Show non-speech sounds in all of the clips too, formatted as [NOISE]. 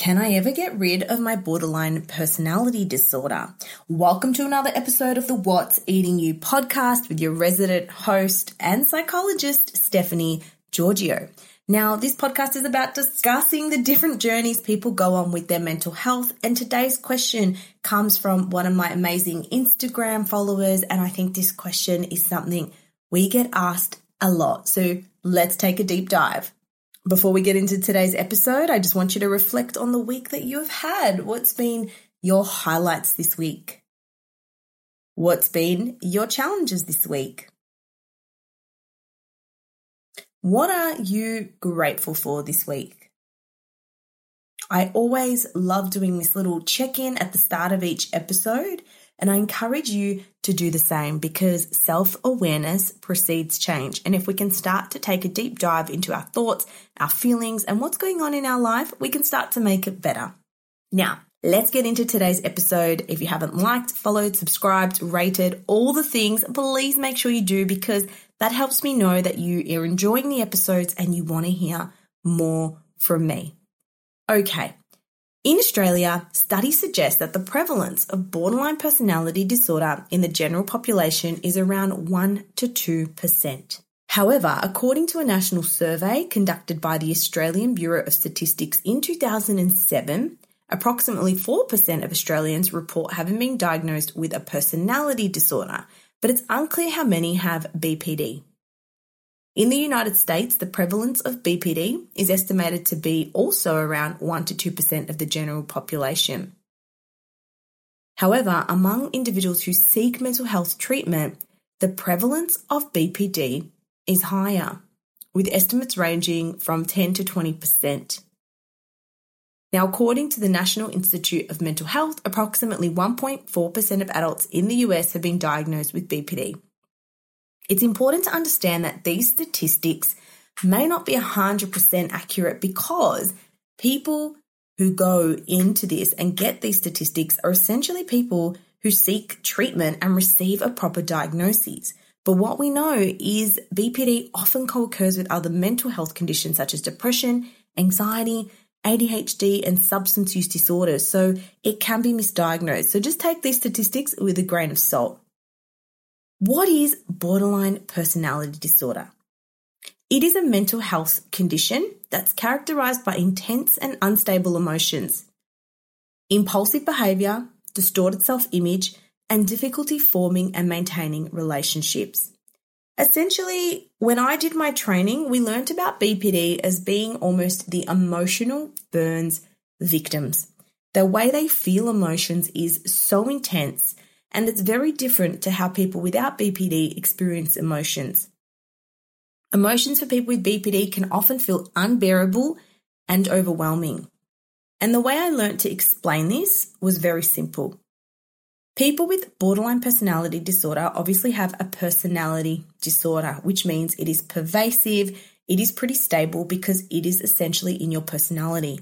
Can I ever get rid of my borderline personality disorder? Welcome to another episode of the What's Eating You podcast with your resident host and psychologist, Stephanie Giorgio. Now, this podcast is about discussing the different journeys people go on with their mental health. And today's question comes from one of my amazing Instagram followers. And I think this question is something we get asked a lot. So let's take a deep dive. Before we get into today's episode, I just want you to reflect on the week that you have had. What's been your highlights this week? What's been your challenges this week? What are you grateful for this week? I always love doing this little check in at the start of each episode and I encourage you to do the same because self awareness precedes change. And if we can start to take a deep dive into our thoughts, our feelings, and what's going on in our life, we can start to make it better. Now, let's get into today's episode. If you haven't liked, followed, subscribed, rated, all the things, please make sure you do because that helps me know that you are enjoying the episodes and you want to hear more from me. Okay, in Australia, studies suggest that the prevalence of borderline personality disorder in the general population is around 1 to 2%. However, according to a national survey conducted by the Australian Bureau of Statistics in 2007, approximately 4% of Australians report having been diagnosed with a personality disorder, but it's unclear how many have BPD. In the United States, the prevalence of BPD is estimated to be also around 1 to 2% of the general population. However, among individuals who seek mental health treatment, the prevalence of BPD is higher, with estimates ranging from 10 to 20%. Now, according to the National Institute of Mental Health, approximately 1.4% of adults in the US have been diagnosed with BPD. It's important to understand that these statistics may not be 100% accurate because people who go into this and get these statistics are essentially people who seek treatment and receive a proper diagnosis. But what we know is BPD often co occurs with other mental health conditions such as depression, anxiety, ADHD, and substance use disorders. So it can be misdiagnosed. So just take these statistics with a grain of salt. What is borderline personality disorder? It is a mental health condition that's characterized by intense and unstable emotions, impulsive behavior, distorted self image, and difficulty forming and maintaining relationships. Essentially, when I did my training, we learnt about BPD as being almost the emotional burns victims. The way they feel emotions is so intense and it's very different to how people without BPD experience emotions. Emotions for people with BPD can often feel unbearable and overwhelming. And the way I learnt to explain this was very simple. People with borderline personality disorder obviously have a personality disorder, which means it is pervasive, it is pretty stable because it is essentially in your personality.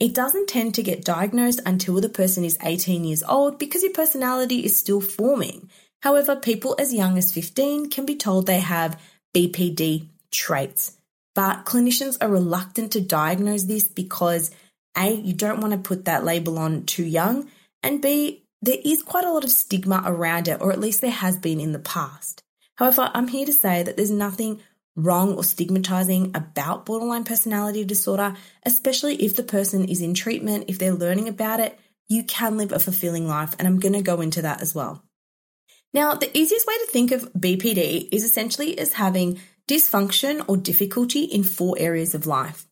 It doesn't tend to get diagnosed until the person is 18 years old because your personality is still forming. However, people as young as 15 can be told they have BPD traits. But clinicians are reluctant to diagnose this because A, you don't want to put that label on too young, and B, there is quite a lot of stigma around it, or at least there has been in the past. However, I'm here to say that there's nothing wrong or stigmatizing about borderline personality disorder, especially if the person is in treatment, if they're learning about it, you can live a fulfilling life. And I'm going to go into that as well. Now, the easiest way to think of BPD is essentially as having dysfunction or difficulty in four areas of life.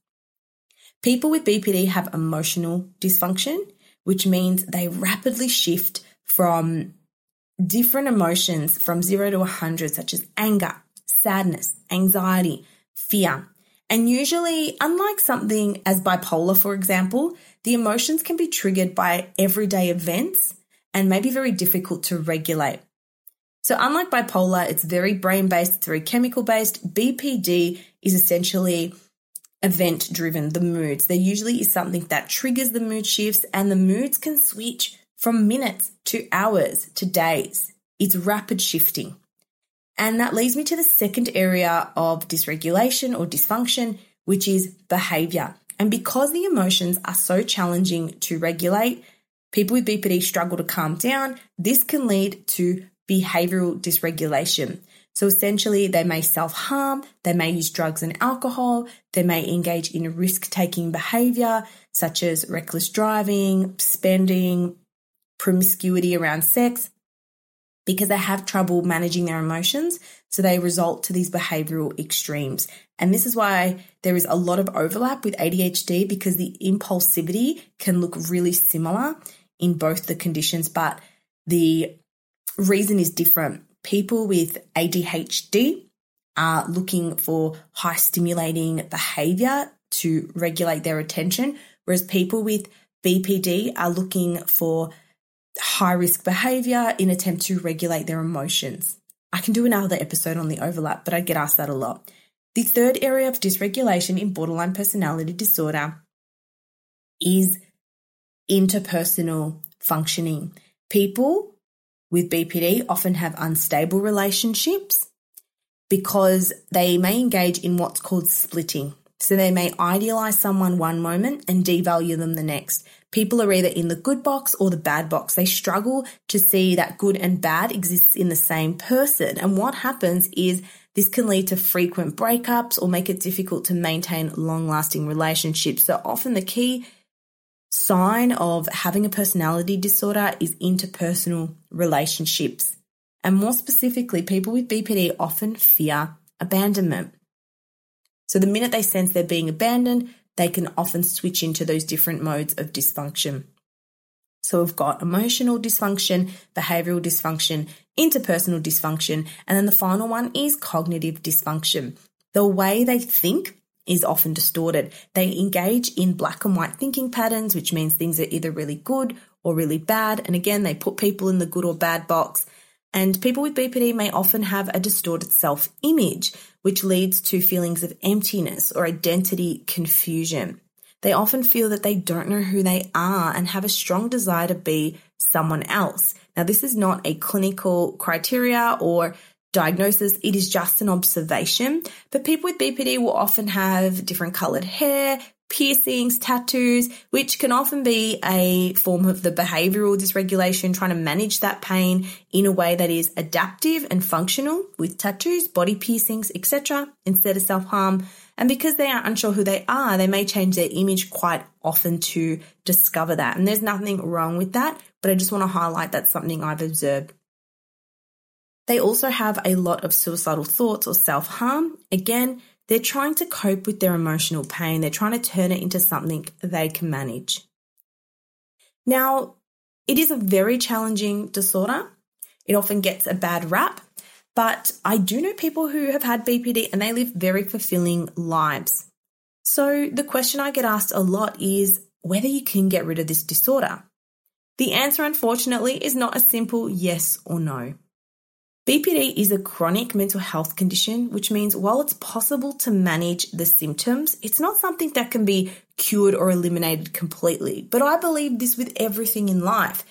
People with BPD have emotional dysfunction, which means they rapidly shift from different emotions from zero to 100, such as anger, sadness, anxiety, fear. And usually, unlike something as bipolar, for example, the emotions can be triggered by everyday events and may be very difficult to regulate. So, unlike bipolar, it's very brain based, it's very chemical based. BPD is essentially event driven, the moods. There usually is something that triggers the mood shifts, and the moods can switch from minutes to hours to days. It's rapid shifting. And that leads me to the second area of dysregulation or dysfunction, which is behavior. And because the emotions are so challenging to regulate, people with BPD struggle to calm down. This can lead to behavioral dysregulation. So essentially, they may self harm, they may use drugs and alcohol, they may engage in risk taking behavior such as reckless driving, spending, promiscuity around sex, because they have trouble managing their emotions. So they result to these behavioral extremes. And this is why there is a lot of overlap with ADHD because the impulsivity can look really similar in both the conditions, but the reason is different. People with ADHD are looking for high stimulating behavior to regulate their attention, whereas people with BPD are looking for high risk behavior in attempt to regulate their emotions. I can do another episode on the overlap, but I get asked that a lot. The third area of dysregulation in borderline personality disorder is interpersonal functioning. People with BPD often have unstable relationships because they may engage in what's called splitting. So they may idealize someone one moment and devalue them the next. People are either in the good box or the bad box. They struggle to see that good and bad exists in the same person. And what happens is this can lead to frequent breakups or make it difficult to maintain long lasting relationships. So often the key sign of having a personality disorder is interpersonal relationships. And more specifically, people with BPD often fear abandonment. So the minute they sense they're being abandoned, they can often switch into those different modes of dysfunction. So we've got emotional dysfunction, behavioral dysfunction, interpersonal dysfunction, and then the final one is cognitive dysfunction. The way they think is often distorted. They engage in black and white thinking patterns, which means things are either really good or really bad. And again, they put people in the good or bad box. And people with BPD may often have a distorted self image, which leads to feelings of emptiness or identity confusion. They often feel that they don't know who they are and have a strong desire to be someone else. Now, this is not a clinical criteria or diagnosis, it is just an observation. But people with BPD will often have different colored hair, piercings, tattoos, which can often be a form of the behavioral dysregulation, trying to manage that pain in a way that is adaptive and functional with tattoos, body piercings, etc., instead of self harm. And because they are unsure who they are, they may change their image quite often to discover that. And there's nothing wrong with that, but I just want to highlight that's something I've observed. They also have a lot of suicidal thoughts or self harm. Again, they're trying to cope with their emotional pain. They're trying to turn it into something they can manage. Now, it is a very challenging disorder. It often gets a bad rap, but I do know people who have had BPD and they live very fulfilling lives. So the question I get asked a lot is whether you can get rid of this disorder. The answer, unfortunately, is not a simple yes or no. BPD is a chronic mental health condition, which means while it's possible to manage the symptoms, it's not something that can be cured or eliminated completely. But I believe this with everything in life.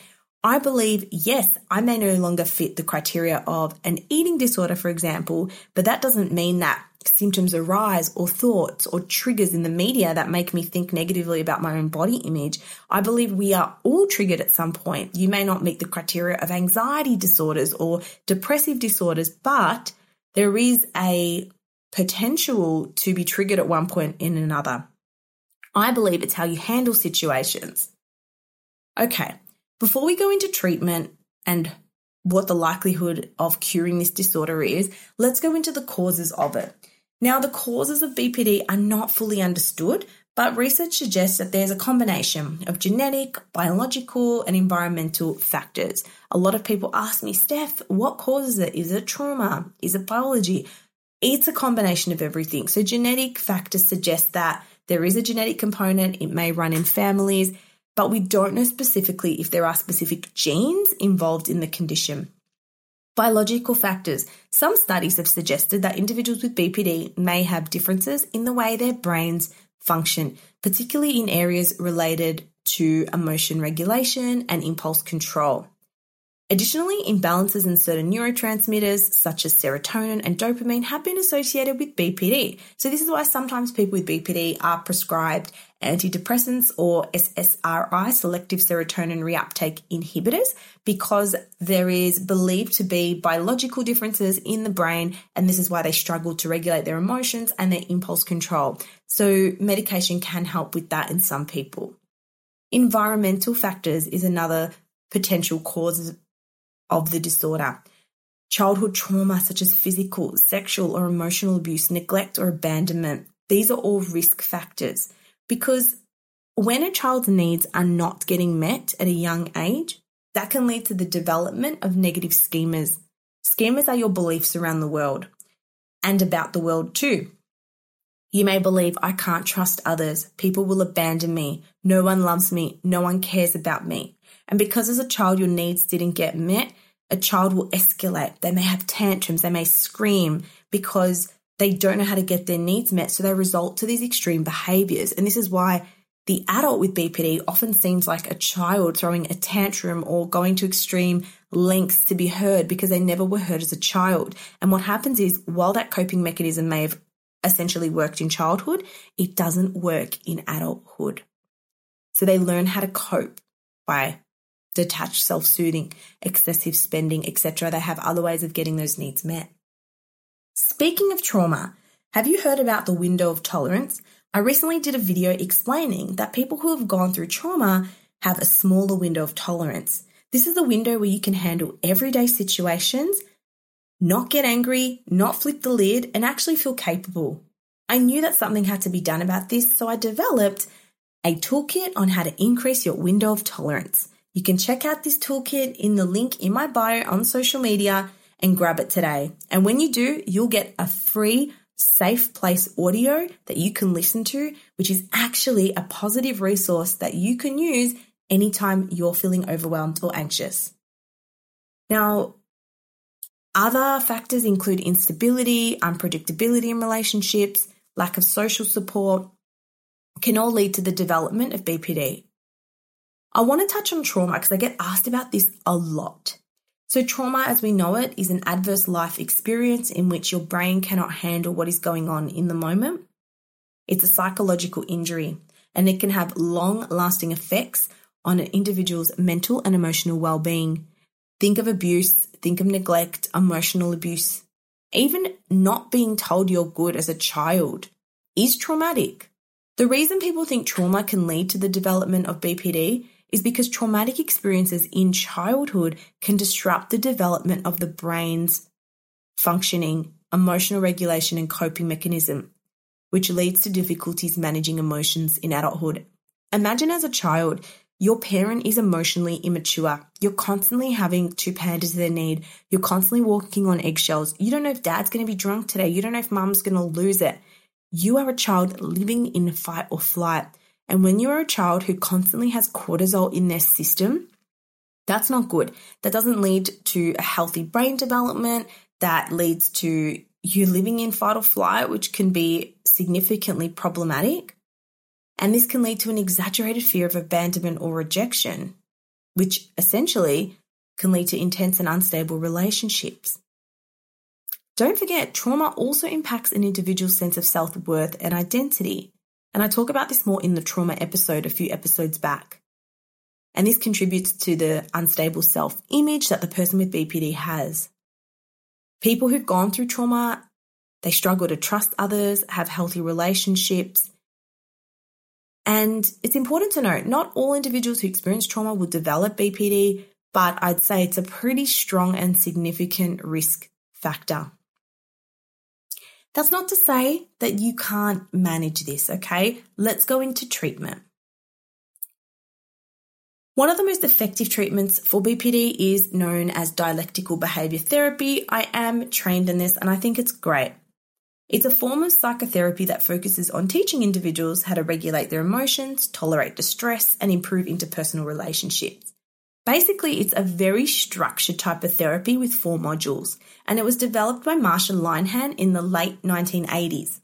I believe, yes, I may no longer fit the criteria of an eating disorder, for example, but that doesn't mean that symptoms arise or thoughts or triggers in the media that make me think negatively about my own body image. I believe we are all triggered at some point. You may not meet the criteria of anxiety disorders or depressive disorders, but there is a potential to be triggered at one point in another. I believe it's how you handle situations. Okay, before we go into treatment and what the likelihood of curing this disorder is, let's go into the causes of it. Now, the causes of BPD are not fully understood, but research suggests that there's a combination of genetic, biological, and environmental factors. A lot of people ask me, Steph, what causes it? Is it trauma? Is it biology? It's a combination of everything. So, genetic factors suggest that there is a genetic component, it may run in families, but we don't know specifically if there are specific genes involved in the condition. Biological factors. Some studies have suggested that individuals with BPD may have differences in the way their brains function, particularly in areas related to emotion regulation and impulse control. Additionally, imbalances in certain neurotransmitters such as serotonin and dopamine have been associated with BPD. So this is why sometimes people with BPD are prescribed antidepressants or SSRI, selective serotonin reuptake inhibitors, because there is believed to be biological differences in the brain, and this is why they struggle to regulate their emotions and their impulse control. So medication can help with that in some people. Environmental factors is another potential cause of the disorder. Childhood trauma, such as physical, sexual, or emotional abuse, neglect, or abandonment, these are all risk factors because when a child's needs are not getting met at a young age, that can lead to the development of negative schemas. Schemas are your beliefs around the world and about the world too. You may believe, I can't trust others, people will abandon me, no one loves me, no one cares about me. And because as a child your needs didn't get met, a child will escalate. They may have tantrums, they may scream because they don't know how to get their needs met. So they result to these extreme behaviors. And this is why the adult with BPD often seems like a child throwing a tantrum or going to extreme lengths to be heard because they never were heard as a child. And what happens is, while that coping mechanism may have essentially worked in childhood, it doesn't work in adulthood. So they learn how to cope by detached self-soothing, excessive spending, etc. They have other ways of getting those needs met. Speaking of trauma, have you heard about the window of tolerance? I recently did a video explaining that people who have gone through trauma have a smaller window of tolerance. This is a window where you can handle everyday situations, not get angry, not flip the lid, and actually feel capable. I knew that something had to be done about this, so I developed a toolkit on how to increase your window of tolerance. You can check out this toolkit in the link in my bio on social media and grab it today. And when you do, you'll get a free safe place audio that you can listen to, which is actually a positive resource that you can use anytime you're feeling overwhelmed or anxious. Now, other factors include instability, unpredictability in relationships, lack of social support, can all lead to the development of BPD. I want to touch on trauma because I get asked about this a lot. So, trauma as we know it is an adverse life experience in which your brain cannot handle what is going on in the moment. It's a psychological injury and it can have long lasting effects on an individual's mental and emotional well being. Think of abuse, think of neglect, emotional abuse. Even not being told you're good as a child is traumatic. The reason people think trauma can lead to the development of BPD is because traumatic experiences in childhood can disrupt the development of the brain's functioning, emotional regulation, and coping mechanism, which leads to difficulties managing emotions in adulthood. Imagine as a child, your parent is emotionally immature. You're constantly having to pander to their need. You're constantly walking on eggshells. You don't know if dad's going to be drunk today. You don't know if mom's going to lose it. You are a child living in fight or flight. And when you are a child who constantly has cortisol in their system, That's not good. That doesn't lead to a healthy brain development. That leads to you living in fight or flight, which can be significantly problematic. And this can lead to an exaggerated fear of abandonment or rejection, which essentially can lead to intense and unstable relationships. Don't forget, trauma also impacts an individual's sense of self worth and identity. And I talk about this more in the trauma episode a few episodes back. And this contributes to the unstable self image that the person with BPD has. People who've gone through trauma, they struggle to trust others, have healthy relationships. And it's important to note not all individuals who experience trauma will develop BPD, but I'd say it's a pretty strong and significant risk factor. That's not to say that you can't manage this, okay? Let's go into treatment. One of the most effective treatments for BPD is known as dialectical behavior therapy. I am trained in this and I think it's great. It's a form of psychotherapy that focuses on teaching individuals how to regulate their emotions, tolerate distress, and improve interpersonal relationships. Basically, it's a very structured type of therapy with four modules, and it was developed by Marsha Linehan in the late 1980s.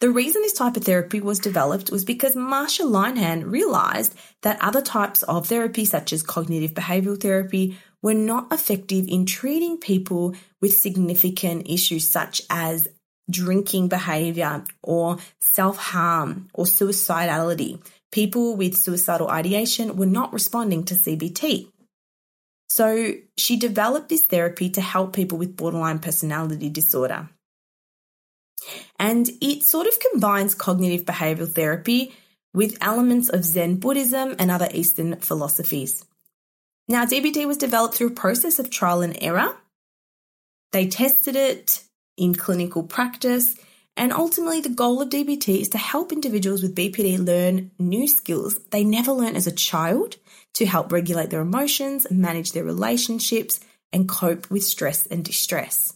The reason this type of therapy was developed was because Marsha Linehan realized that other types of therapy, such as cognitive behavioral therapy, were not effective in treating people with significant issues such as drinking behavior or self harm or suicidality. People with suicidal ideation were not responding to CBT. So she developed this therapy to help people with borderline personality disorder. And it sort of combines cognitive behavioral therapy with elements of Zen Buddhism and other Eastern philosophies. Now, DBT was developed through a process of trial and error. They tested it in clinical practice, and ultimately, the goal of DBT is to help individuals with BPD learn new skills they never learned as a child to help regulate their emotions, manage their relationships, and cope with stress and distress.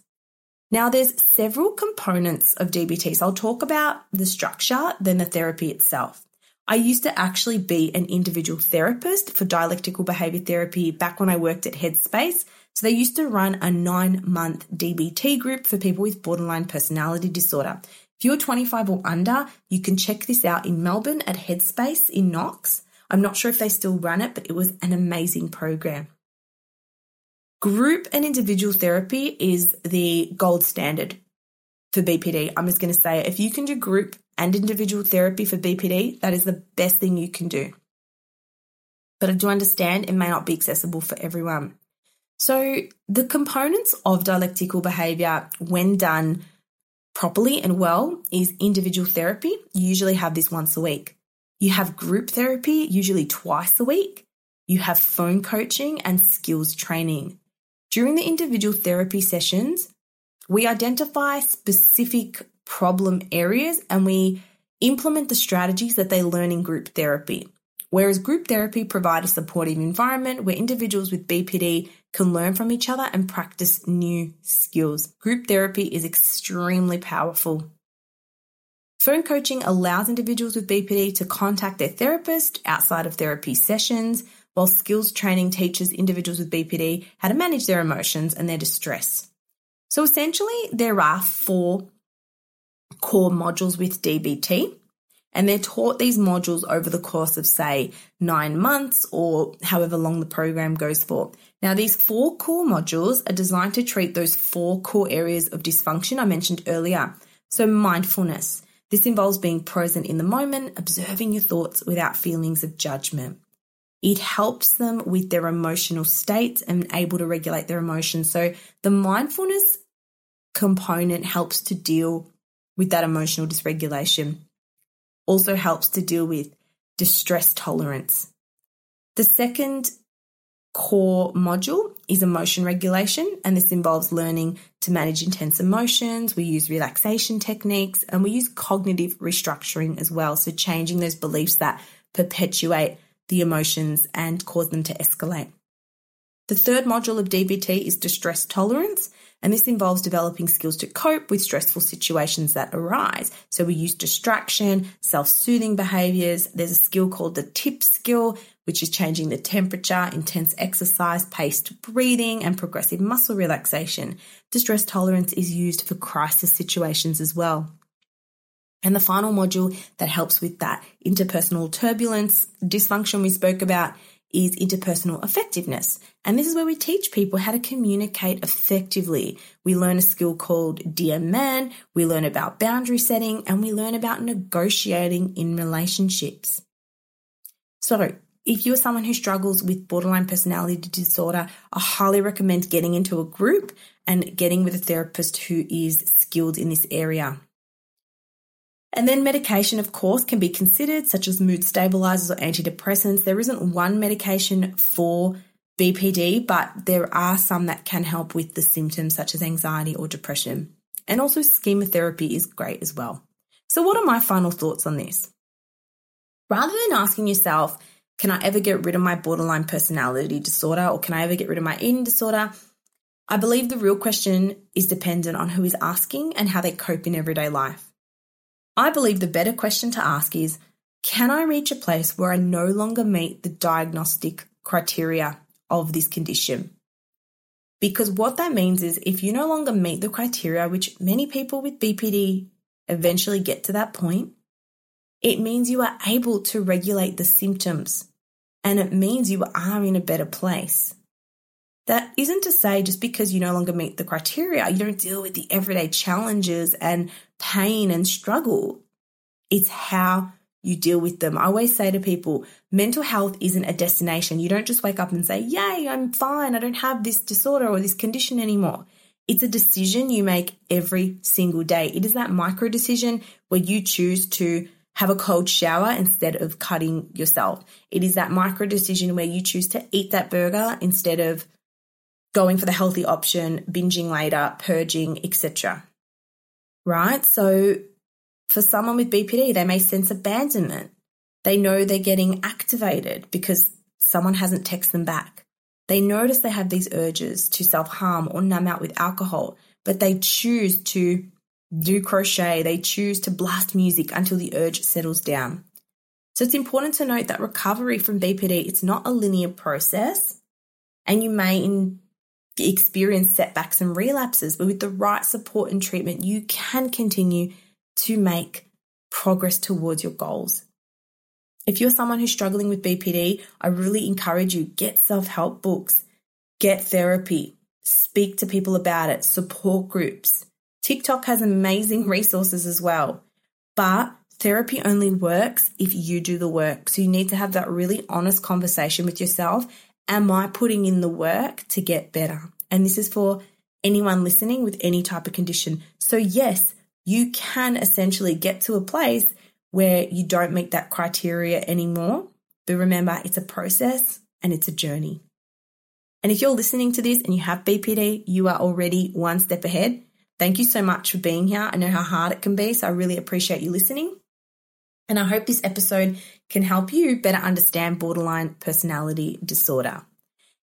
Now, there's several components of DBT, so I'll talk about the structure, then the therapy itself. I used to actually be an individual therapist for dialectical behavior therapy back when I worked at Headspace. So they used to run a nine month DBT group for people with borderline personality disorder. If you're 25 or under, you can check this out in Melbourne at Headspace in Knox. I'm not sure if they still run it, but it was an amazing program. Group and individual therapy is the gold standard for BPD. I'm just going to say if you can do group and individual therapy for BPD, that is the best thing you can do. But I do understand it may not be accessible for everyone. So, the components of dialectical behavior, when done properly and well, is individual therapy. You usually have this once a week. You have group therapy, usually twice a week. You have phone coaching and skills training. During the individual therapy sessions, we identify specific problem areas and we implement the strategies that they learn in group therapy. Whereas group therapy provides a supportive environment where individuals with BPD can learn from each other and practice new skills. Group therapy is extremely powerful. Phone coaching allows individuals with BPD to contact their therapist outside of therapy sessions while skills training teaches individuals with BPD how to manage their emotions and their distress. So essentially, there are four core modules with DBT, and they're taught these modules over the course of, say, nine months or however long the program goes for. Now, these four core modules are designed to treat those four core areas of dysfunction I mentioned earlier. So, mindfulness. This involves being present in the moment, observing your thoughts without feelings of judgment. It helps them with their emotional states and able to regulate their emotions. So the mindfulness component helps to deal with that emotional dysregulation. Also helps to deal with distress tolerance. The second core module is emotion regulation, and this involves learning to manage intense emotions. We use relaxation techniques and we use cognitive restructuring as well. So, changing those beliefs that perpetuate the emotions and cause them to escalate. The third module of DBT is distress tolerance, And this involves developing skills to cope with stressful situations that arise. So we use distraction, self soothing behaviors. There's a skill called the tip skill, which is changing the temperature, intense exercise, paced breathing, and progressive muscle relaxation. Distress tolerance is used for crisis situations as well. And the final module that helps with that interpersonal turbulence, dysfunction we spoke about is interpersonal effectiveness. And this is where we teach people how to communicate effectively. We learn a skill called Dear Man, we learn about boundary setting, and we learn about negotiating in relationships. So, if you're someone who struggles with borderline personality disorder, I highly recommend getting into a group and getting with a therapist who is skilled in this area. And then medication, of course, can be considered, such as mood stabilizers or antidepressants. There isn't one medication for BPD, but there are some that can help with the symptoms, such as anxiety or depression. And also, schema therapy is great as well. So, what are my final thoughts on this? Rather than asking yourself, can I ever get rid of my borderline personality disorder or can I ever get rid of my eating disorder? I believe the real question is dependent on who is asking and how they cope in everyday life. I believe the better question to ask is Can I reach a place where I no longer meet the diagnostic criteria of this condition? Because what that means is if you no longer meet the criteria, which many people with BPD eventually get to that point, it means you are able to regulate the symptoms and it means you are in a better place. That isn't to say just because you no longer meet the criteria, you don't deal with the everyday challenges and pain and struggle. It's how you deal with them. I always say to people, mental health isn't a destination. You don't just wake up and say, Yay, I'm fine. I don't have this disorder or this condition anymore. It's a decision you make every single day. It is that micro decision where you choose to have a cold shower instead of cutting yourself. It is that micro decision where you choose to eat that burger instead of going for the healthy option, binging later, purging, etc. Right? So for someone with BPD, they may sense abandonment. They know they're getting activated because someone hasn't texted them back. They notice they have these urges to self harm or numb out with alcohol, but they choose to do crochet. They choose to blast music until the urge settles down. So it's important to note that recovery from BPD, it's not a linear process and you may experience setbacks and relapses, but with the right support and treatment, you can continue to make progress towards your goals. If you're someone who's struggling with BPD, I really encourage you get self-help books, get therapy, speak to people about it, support groups. TikTok has amazing [LAUGHS] resources as well. But therapy only works if you do the work. So you need to have that really honest conversation with yourself Am I putting in the work to get better? And this is for anyone listening with any type of condition. So, yes, you can essentially get to a place where you don't meet that criteria anymore. But remember, it's a process and it's a journey. And if you're listening to this and you have BPD, you are already one step ahead. Thank you so much for being here. I know how hard it can be, so I really appreciate you listening. And I hope this episode can help you better understand borderline personality disorder.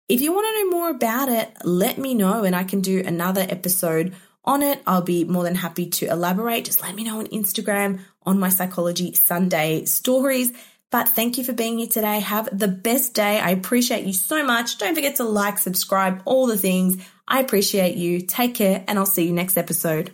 If you want to know more about it, let me know and I can do another episode on it. I'll be more than happy to elaborate. Just let me know on Instagram on my Psychology Sunday stories. But thank you for being here today. Have the best day. I appreciate you so much. Don't forget to like, subscribe, all the things. I appreciate you. Take care, and I'll see you next episode.